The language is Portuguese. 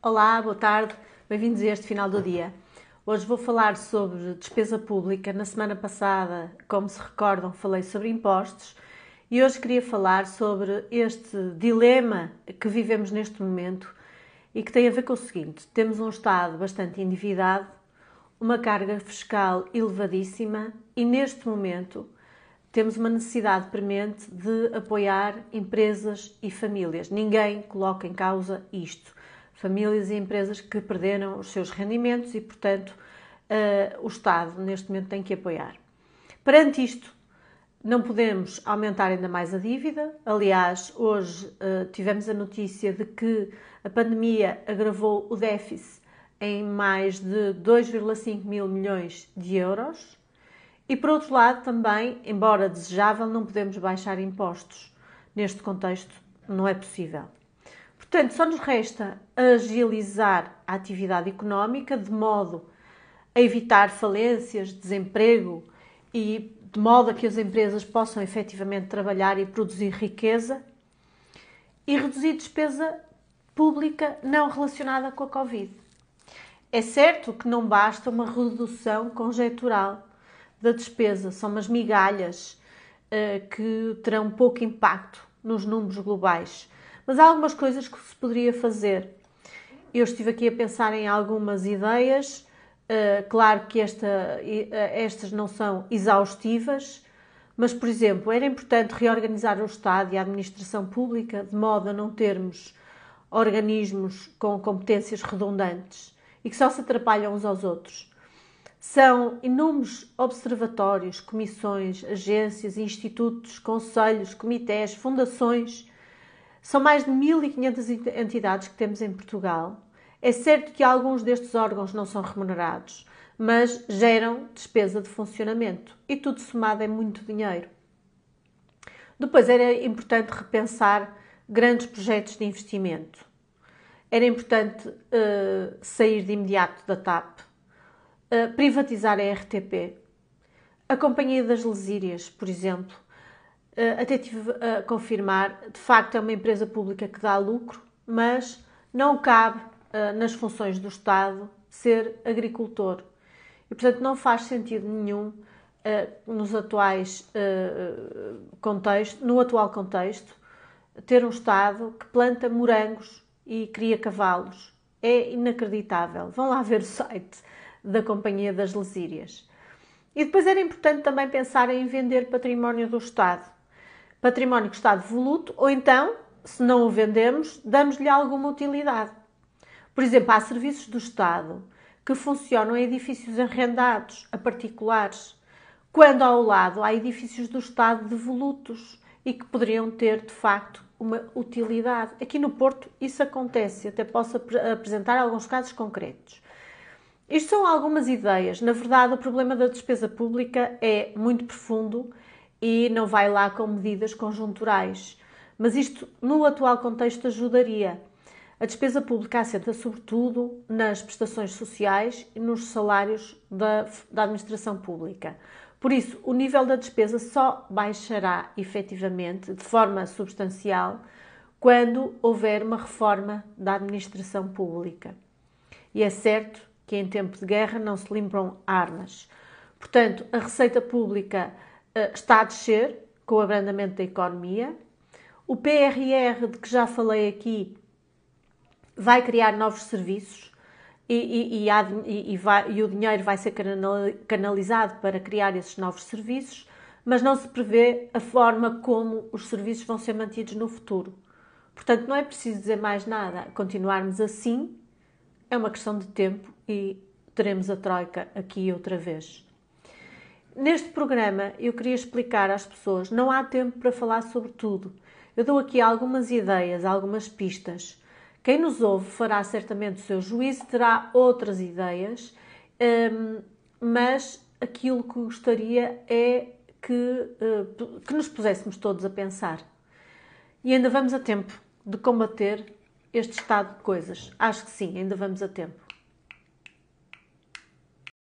Olá, boa tarde, bem-vindos a este final do dia. Hoje vou falar sobre despesa pública. Na semana passada, como se recordam, falei sobre impostos e hoje queria falar sobre este dilema que vivemos neste momento e que tem a ver com o seguinte: temos um Estado bastante endividado, uma carga fiscal elevadíssima e neste momento temos uma necessidade premente de apoiar empresas e famílias. Ninguém coloca em causa isto famílias e empresas que perderam os seus rendimentos e, portanto, uh, o Estado neste momento tem que apoiar. Perante isto, não podemos aumentar ainda mais a dívida. Aliás, hoje uh, tivemos a notícia de que a pandemia agravou o déficit em mais de 2,5 mil milhões de euros. E por outro lado, também, embora desejável, não podemos baixar impostos. Neste contexto, não é possível. Portanto, só nos resta agilizar a atividade económica de modo a evitar falências, desemprego e de modo a que as empresas possam efetivamente trabalhar e produzir riqueza e reduzir despesa pública não relacionada com a Covid. É certo que não basta uma redução conjectural da despesa, são umas migalhas uh, que terão pouco impacto nos números globais mas há algumas coisas que se poderia fazer. Eu estive aqui a pensar em algumas ideias. Uh, claro que esta, uh, estas não são exaustivas, mas, por exemplo, era importante reorganizar o Estado e a administração pública de modo a não termos organismos com competências redundantes e que só se atrapalham uns aos outros. São inúmeros observatórios, comissões, agências, institutos, conselhos, comitês, fundações são mais de 1.500 entidades que temos em Portugal. É certo que alguns destes órgãos não são remunerados, mas geram despesa de funcionamento e tudo somado é muito dinheiro. Depois era importante repensar grandes projetos de investimento. Era importante uh, sair de imediato da TAP, uh, privatizar a RTP, a Companhia das Lesírias, por exemplo, até tive a confirmar, de facto é uma empresa pública que dá lucro, mas não cabe eh, nas funções do Estado ser agricultor. E, portanto, não faz sentido nenhum eh, nos atuais contexto, no atual contexto, ter um Estado que planta morangos e cria cavalos. É inacreditável. Vão lá ver o site da Companhia das Lesírias. E depois era importante também pensar em vender património do Estado património que está devoluto, ou então, se não o vendemos, damos-lhe alguma utilidade. Por exemplo, há serviços do Estado que funcionam em edifícios arrendados a particulares, quando ao lado há edifícios do Estado devolutos e que poderiam ter, de facto, uma utilidade. Aqui no Porto isso acontece, até posso apresentar alguns casos concretos. Isto são algumas ideias. Na verdade, o problema da despesa pública é muito profundo e não vai lá com medidas conjunturais. Mas isto, no atual contexto, ajudaria. A despesa pública assenta sobretudo nas prestações sociais e nos salários da, da administração pública. Por isso, o nível da despesa só baixará efetivamente, de forma substancial, quando houver uma reforma da administração pública. E é certo que em tempo de guerra não se limpam armas. Portanto, a receita pública está a descer com o abrandamento da economia. O PRR, de que já falei aqui, vai criar novos serviços e, e, e, há, vai, e o dinheiro vai ser canalizado para criar esses novos serviços, mas não se prevê a forma como os serviços vão ser mantidos no futuro. Portanto, não é preciso dizer mais nada. Continuarmos assim é uma questão de tempo e teremos a Troika aqui outra vez. Neste programa eu queria explicar às pessoas, não há tempo para falar sobre tudo. Eu dou aqui algumas ideias, algumas pistas. Quem nos ouve fará certamente o seu juízo, terá outras ideias, hum, mas aquilo que gostaria é que, eh, que nos puséssemos todos a pensar. E ainda vamos a tempo de combater este estado de coisas. Acho que sim, ainda vamos a tempo.